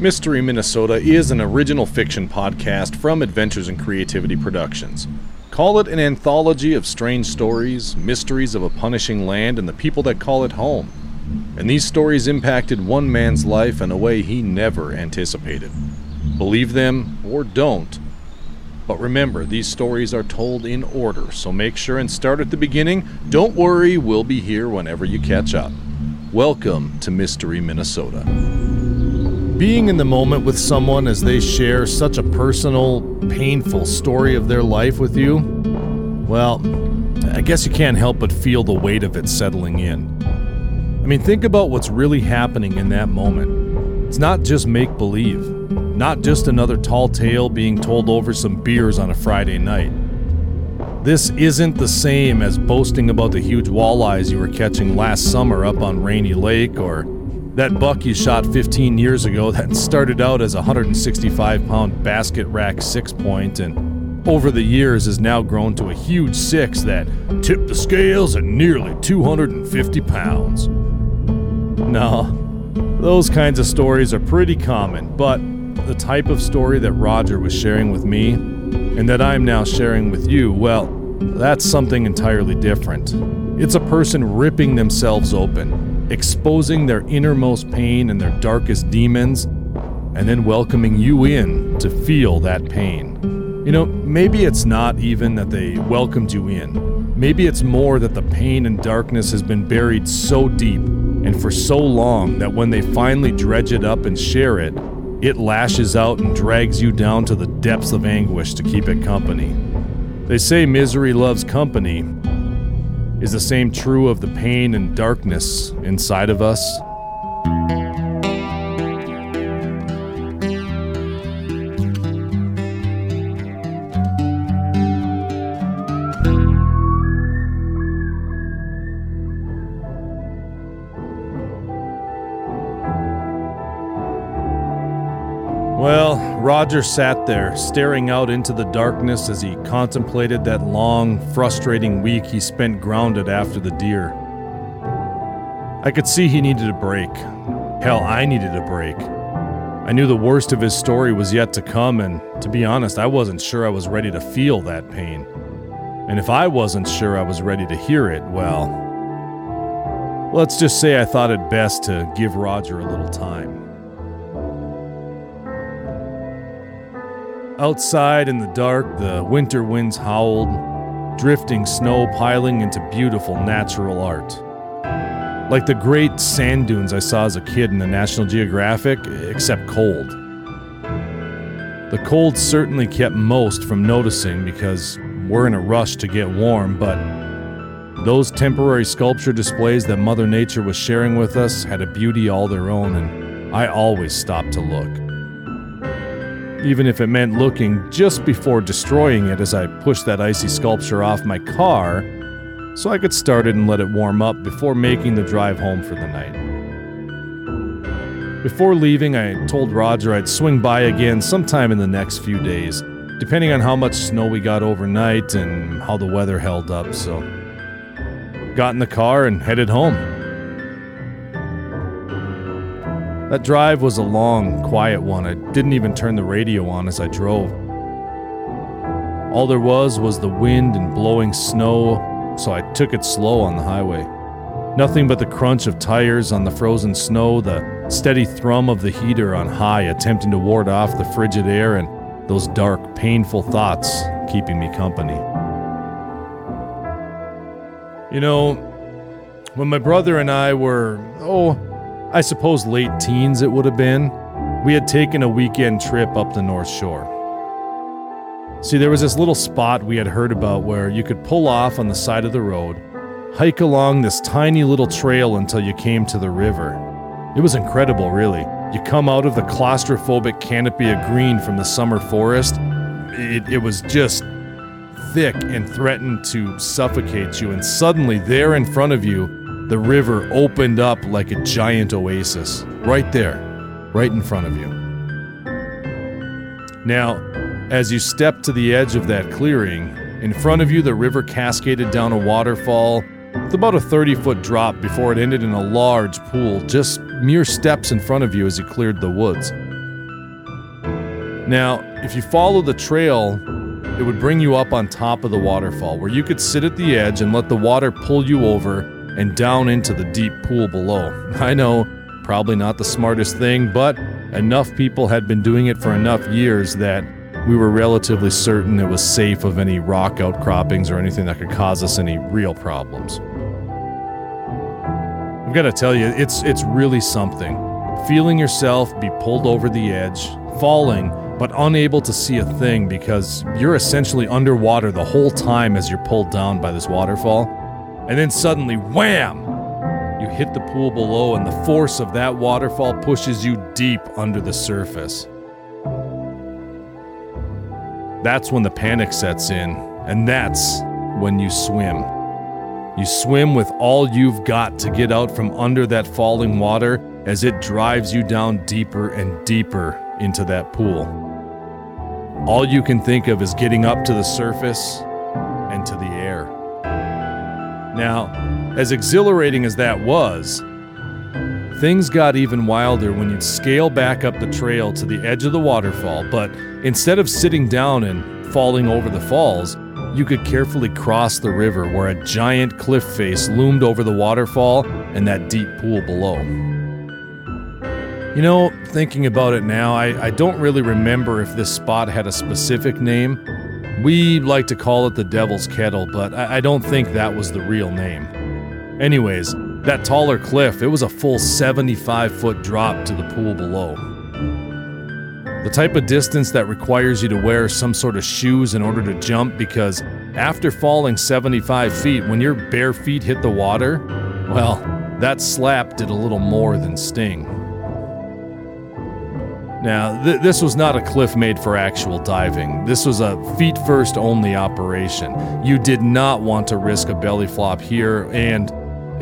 Mystery Minnesota is an original fiction podcast from Adventures in Creativity Productions. Call it an anthology of strange stories, mysteries of a punishing land, and the people that call it home. And these stories impacted one man's life in a way he never anticipated. Believe them or don't. But remember, these stories are told in order, so make sure and start at the beginning. Don't worry, we'll be here whenever you catch up. Welcome to Mystery Minnesota. Being in the moment with someone as they share such a personal, painful story of their life with you, well, I guess you can't help but feel the weight of it settling in. I mean, think about what's really happening in that moment. It's not just make believe, not just another tall tale being told over some beers on a Friday night. This isn't the same as boasting about the huge walleyes you were catching last summer up on Rainy Lake or that buck you shot 15 years ago that started out as a 165 pound basket rack six point and over the years has now grown to a huge six that tipped the scales at nearly 250 pounds. No, those kinds of stories are pretty common, but the type of story that Roger was sharing with me and that I'm now sharing with you, well, that's something entirely different. It's a person ripping themselves open, exposing their innermost pain and their darkest demons, and then welcoming you in to feel that pain. You know, maybe it's not even that they welcomed you in. Maybe it's more that the pain and darkness has been buried so deep and for so long that when they finally dredge it up and share it, it lashes out and drags you down to the depths of anguish to keep it company. They say misery loves company, is the same true of the pain and darkness inside of us? Roger sat there, staring out into the darkness as he contemplated that long, frustrating week he spent grounded after the deer. I could see he needed a break. Hell, I needed a break. I knew the worst of his story was yet to come, and to be honest, I wasn't sure I was ready to feel that pain. And if I wasn't sure I was ready to hear it, well, let's just say I thought it best to give Roger a little time. Outside in the dark, the winter winds howled, drifting snow piling into beautiful natural art. Like the great sand dunes I saw as a kid in the National Geographic, except cold. The cold certainly kept most from noticing because we're in a rush to get warm, but those temporary sculpture displays that Mother Nature was sharing with us had a beauty all their own, and I always stopped to look even if it meant looking just before destroying it as I pushed that icy sculpture off my car so I could start it and let it warm up before making the drive home for the night. Before leaving, I told Roger I'd swing by again sometime in the next few days, depending on how much snow we got overnight and how the weather held up, so. Got in the car and headed home. That drive was a long, quiet one. I didn't even turn the radio on as I drove. All there was was the wind and blowing snow, so I took it slow on the highway. Nothing but the crunch of tires on the frozen snow, the steady thrum of the heater on high attempting to ward off the frigid air, and those dark, painful thoughts keeping me company. You know, when my brother and I were, oh, I suppose late teens it would have been, we had taken a weekend trip up the North Shore. See, there was this little spot we had heard about where you could pull off on the side of the road, hike along this tiny little trail until you came to the river. It was incredible, really. You come out of the claustrophobic canopy of green from the summer forest, it, it was just thick and threatened to suffocate you, and suddenly, there in front of you, the river opened up like a giant oasis, right there, right in front of you. Now, as you stepped to the edge of that clearing, in front of you the river cascaded down a waterfall with about a 30 foot drop before it ended in a large pool just mere steps in front of you as you cleared the woods. Now, if you follow the trail, it would bring you up on top of the waterfall where you could sit at the edge and let the water pull you over and down into the deep pool below. I know, probably not the smartest thing, but enough people had been doing it for enough years that we were relatively certain it was safe of any rock outcroppings or anything that could cause us any real problems. I've got to tell you, it's it's really something. Feeling yourself be pulled over the edge, falling, but unable to see a thing because you're essentially underwater the whole time as you're pulled down by this waterfall. And then suddenly, wham! You hit the pool below, and the force of that waterfall pushes you deep under the surface. That's when the panic sets in, and that's when you swim. You swim with all you've got to get out from under that falling water as it drives you down deeper and deeper into that pool. All you can think of is getting up to the surface and to the air. Now, as exhilarating as that was, things got even wilder when you'd scale back up the trail to the edge of the waterfall, but instead of sitting down and falling over the falls, you could carefully cross the river where a giant cliff face loomed over the waterfall and that deep pool below. You know, thinking about it now, I, I don't really remember if this spot had a specific name. We like to call it the Devil's Kettle, but I, I don't think that was the real name. Anyways, that taller cliff, it was a full 75 foot drop to the pool below. The type of distance that requires you to wear some sort of shoes in order to jump because after falling 75 feet, when your bare feet hit the water, well, that slap did a little more than sting. Now, th- this was not a cliff made for actual diving. This was a feet first only operation. You did not want to risk a belly flop here, and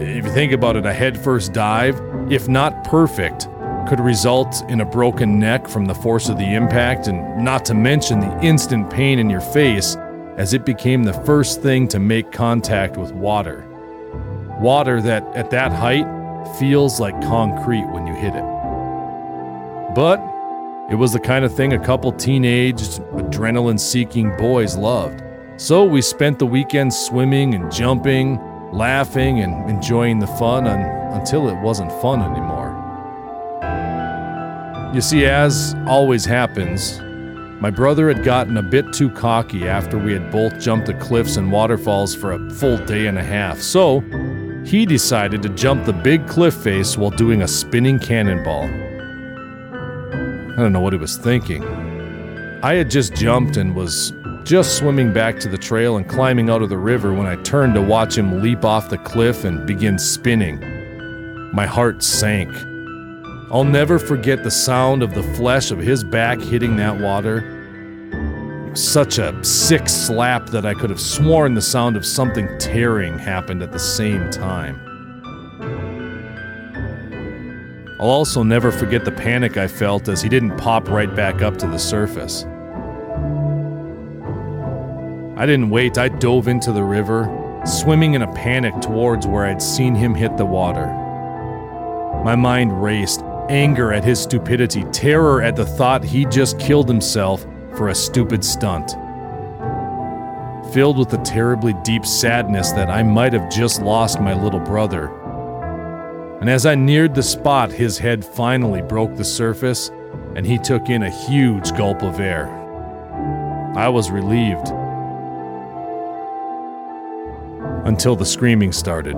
if you think about it, a head first dive, if not perfect, could result in a broken neck from the force of the impact, and not to mention the instant pain in your face as it became the first thing to make contact with water. Water that, at that height, feels like concrete when you hit it. But it was the kind of thing a couple teenage, adrenaline seeking boys loved. So we spent the weekend swimming and jumping, laughing, and enjoying the fun un- until it wasn't fun anymore. You see, as always happens, my brother had gotten a bit too cocky after we had both jumped the cliffs and waterfalls for a full day and a half, so he decided to jump the big cliff face while doing a spinning cannonball. I don't know what he was thinking. I had just jumped and was just swimming back to the trail and climbing out of the river when I turned to watch him leap off the cliff and begin spinning. My heart sank. I'll never forget the sound of the flesh of his back hitting that water. Such a sick slap that I could have sworn the sound of something tearing happened at the same time. I'll also never forget the panic I felt as he didn't pop right back up to the surface. I didn't wait, I dove into the river, swimming in a panic towards where I'd seen him hit the water. My mind raced, anger at his stupidity, terror at the thought he'd just killed himself for a stupid stunt. Filled with a terribly deep sadness that I might have just lost my little brother. And as I neared the spot, his head finally broke the surface and he took in a huge gulp of air. I was relieved. Until the screaming started.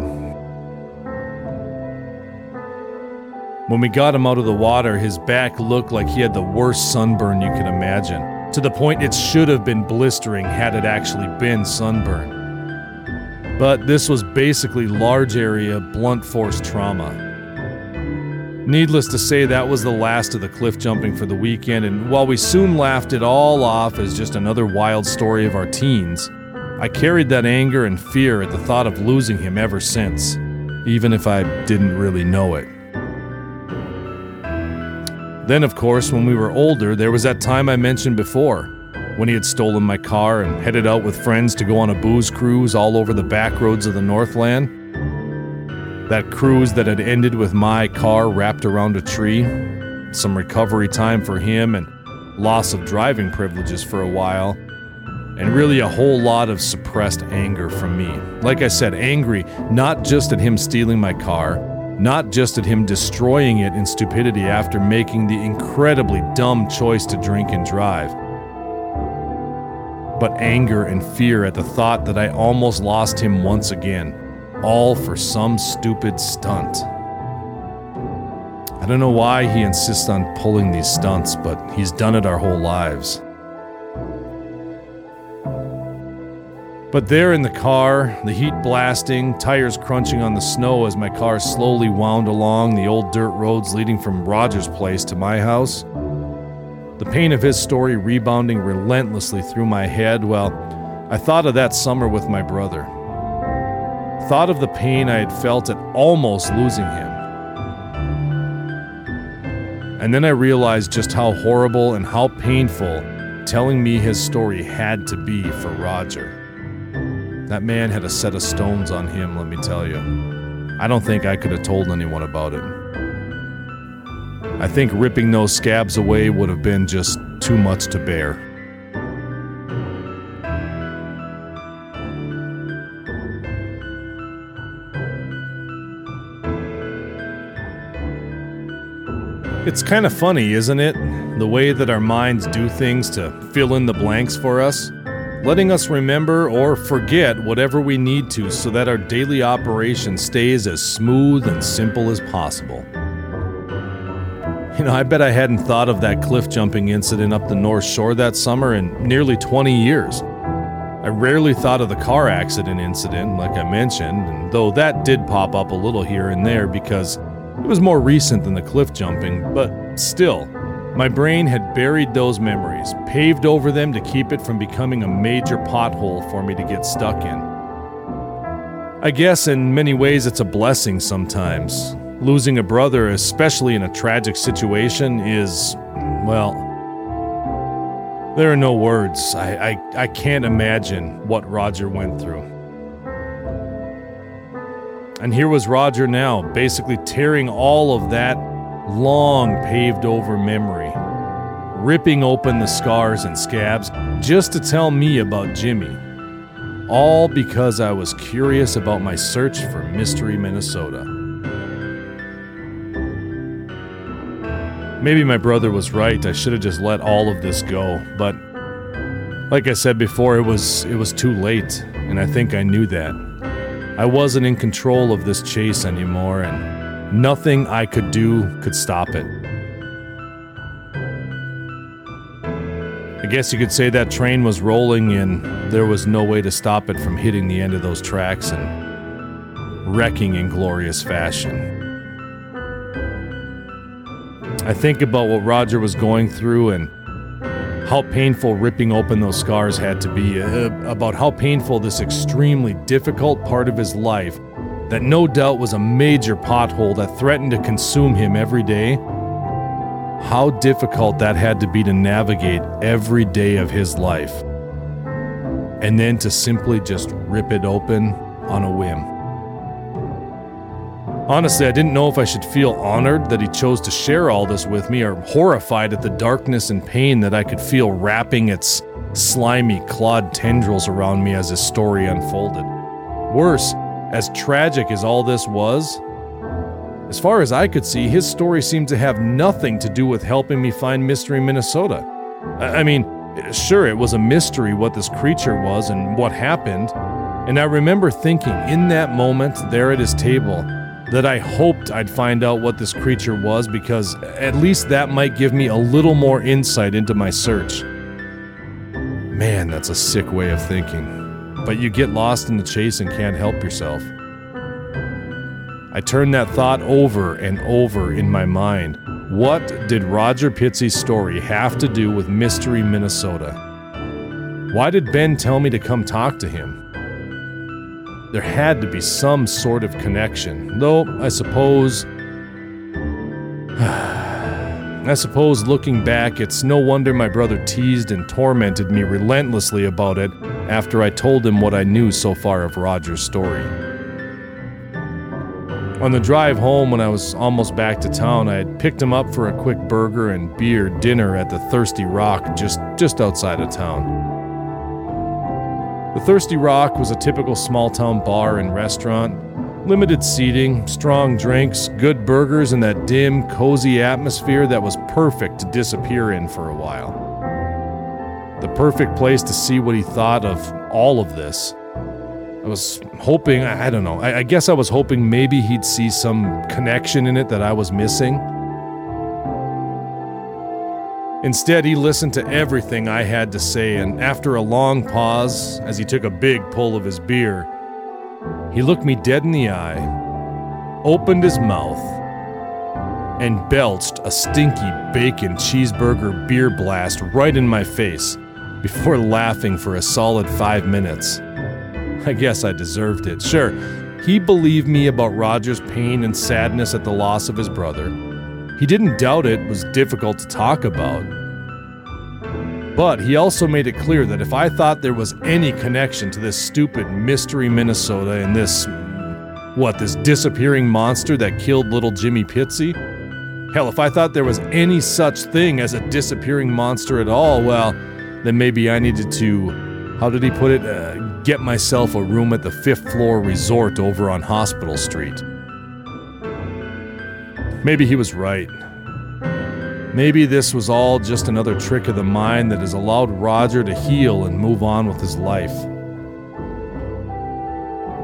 When we got him out of the water, his back looked like he had the worst sunburn you can imagine, to the point it should have been blistering had it actually been sunburn. But this was basically large area, blunt force trauma. Needless to say, that was the last of the cliff jumping for the weekend, and while we soon laughed it all off as just another wild story of our teens, I carried that anger and fear at the thought of losing him ever since, even if I didn't really know it. Then, of course, when we were older, there was that time I mentioned before, when he had stolen my car and headed out with friends to go on a booze cruise all over the back roads of the Northland. That cruise that had ended with my car wrapped around a tree, some recovery time for him, and loss of driving privileges for a while, and really a whole lot of suppressed anger from me. Like I said, angry not just at him stealing my car, not just at him destroying it in stupidity after making the incredibly dumb choice to drink and drive, but anger and fear at the thought that I almost lost him once again, all for some stupid stunt. I don't know why he insists on pulling these stunts, but he's done it our whole lives. But there in the car, the heat blasting, tires crunching on the snow as my car slowly wound along the old dirt roads leading from Roger's place to my house, the pain of his story rebounding relentlessly through my head, well, I thought of that summer with my brother. Thought of the pain I had felt at almost losing him. And then I realized just how horrible and how painful telling me his story had to be for Roger. That man had a set of stones on him, let me tell you. I don't think I could have told anyone about it. I think ripping those scabs away would have been just too much to bear. It's kind of funny, isn't it? The way that our minds do things to fill in the blanks for us letting us remember or forget whatever we need to so that our daily operation stays as smooth and simple as possible. You know, I bet I hadn't thought of that cliff jumping incident up the North Shore that summer in nearly 20 years. I rarely thought of the car accident incident, like I mentioned, and though that did pop up a little here and there because it was more recent than the cliff jumping, but still, my brain had buried those memories, paved over them to keep it from becoming a major pothole for me to get stuck in. I guess in many ways it's a blessing sometimes. Losing a brother, especially in a tragic situation, is, well, there are no words. I, I, I can't imagine what Roger went through. And here was Roger now, basically tearing all of that long paved over memory, ripping open the scars and scabs just to tell me about Jimmy. All because I was curious about my search for Mystery Minnesota. Maybe my brother was right. I should have just let all of this go, but like I said before, it was it was too late, and I think I knew that. I wasn't in control of this chase anymore and Nothing I could do could stop it. I guess you could say that train was rolling and there was no way to stop it from hitting the end of those tracks and wrecking in glorious fashion. I think about what Roger was going through and how painful ripping open those scars had to be, uh, about how painful this extremely difficult part of his life that no doubt was a major pothole that threatened to consume him every day, how difficult that had to be to navigate every day of his life. And then to simply just rip it open on a whim. Honestly, I didn't know if I should feel honored that he chose to share all this with me or horrified at the darkness and pain that I could feel wrapping its slimy, clawed tendrils around me as his story unfolded. Worse, as tragic as all this was, as far as I could see, his story seemed to have nothing to do with helping me find Mystery Minnesota. I mean, sure, it was a mystery what this creature was and what happened, and I remember thinking in that moment there at his table that I hoped I'd find out what this creature was because at least that might give me a little more insight into my search. Man, that's a sick way of thinking but you get lost in the chase and can't help yourself. I turned that thought over and over in my mind. What did Roger Pittsey's story have to do with Mystery Minnesota? Why did Ben tell me to come talk to him? There had to be some sort of connection, though I suppose. I suppose looking back, it's no wonder my brother teased and tormented me relentlessly about it after I told him what I knew so far of Roger's story. On the drive home, when I was almost back to town, I had picked him up for a quick burger and beer dinner at the Thirsty Rock just, just outside of town. The Thirsty Rock was a typical small town bar and restaurant. Limited seating, strong drinks, good burgers, and that dim, cozy atmosphere that was perfect to disappear in for a while. The perfect place to see what he thought of all of this. I was hoping, I don't know, I, guess I was hoping maybe he'd see some connection in it that I was missing. Instead, he listened to everything I had to say, and after a long pause, as he took a big pull of his beer, he looked me dead in the eye, opened his mouth, and belched a stinky bacon cheeseburger beer blast right in my face before laughing for a solid five minutes. I guess I deserved it. Sure, he believed me about Roger's pain and sadness at the loss of his brother. He didn't doubt it was difficult to talk about. But he also made it clear that if I thought there was any connection to this stupid mystery Minnesota and this. what, this disappearing monster that killed little Jimmy Pitsy? Hell, if I thought there was any such thing as a disappearing monster at all, well, then maybe I needed to. How did he put it? Uh, get myself a room at the fifth floor resort over on Hospital Street. Maybe he was right. Maybe this was all just another trick of the mind that has allowed Roger to heal and move on with his life.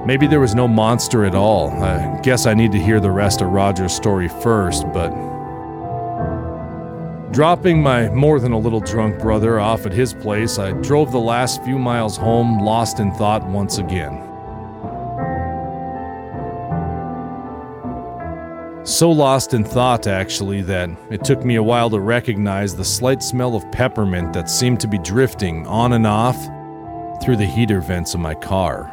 Maybe there was no monster at all. I guess I need to hear the rest of Roger's story first, but Dropping my more than a little drunk brother off at his place, I drove the last few miles home, lost in thought once again. So lost in thought, actually, that it took me a while to recognize the slight smell of peppermint that seemed to be drifting on and off through the heater vents of my car.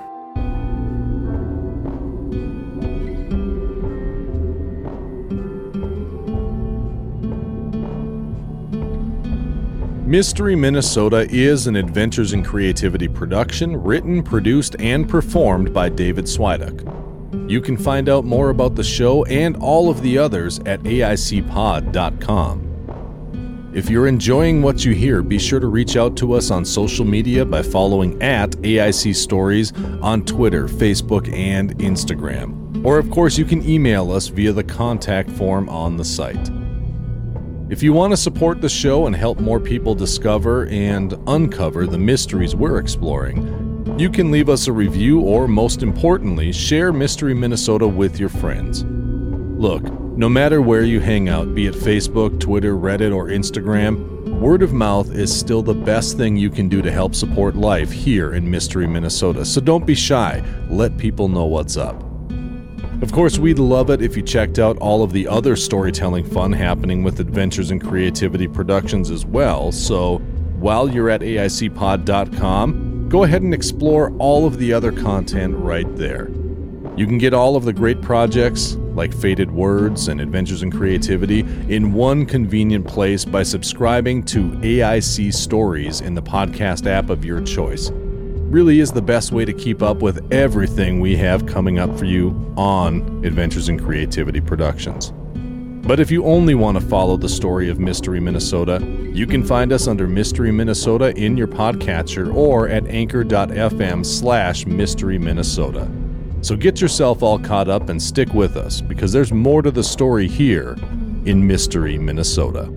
Mystery Minnesota is an Adventures in Creativity production written, produced, and performed by David Swiduk. You can find out more about the show and all of the others at AICpod.com. If you're enjoying what you hear, be sure to reach out to us on social media by following at AIC Stories on Twitter, Facebook, and Instagram. Or, of course, you can email us via the contact form on the site. If you want to support the show and help more people discover and uncover the mysteries we're exploring, you can leave us a review or, most importantly, share Mystery Minnesota with your friends. Look, no matter where you hang out, be it Facebook, Twitter, Reddit, or Instagram, word of mouth is still the best thing you can do to help support life here in Mystery Minnesota. So don't be shy, let people know what's up. Of course, we'd love it if you checked out all of the other storytelling fun happening with Adventures in Creativity Productions as well. So, while you're at AICpod.com, go ahead and explore all of the other content right there. You can get all of the great projects, like Faded Words and Adventures in Creativity, in one convenient place by subscribing to AIC Stories in the podcast app of your choice really is the best way to keep up with everything we have coming up for you on Adventures in Creativity Productions. But if you only want to follow the story of Mystery Minnesota, you can find us under Mystery Minnesota in your podcatcher or at anchor.fm slash Mystery Minnesota. So get yourself all caught up and stick with us because there's more to the story here in Mystery Minnesota.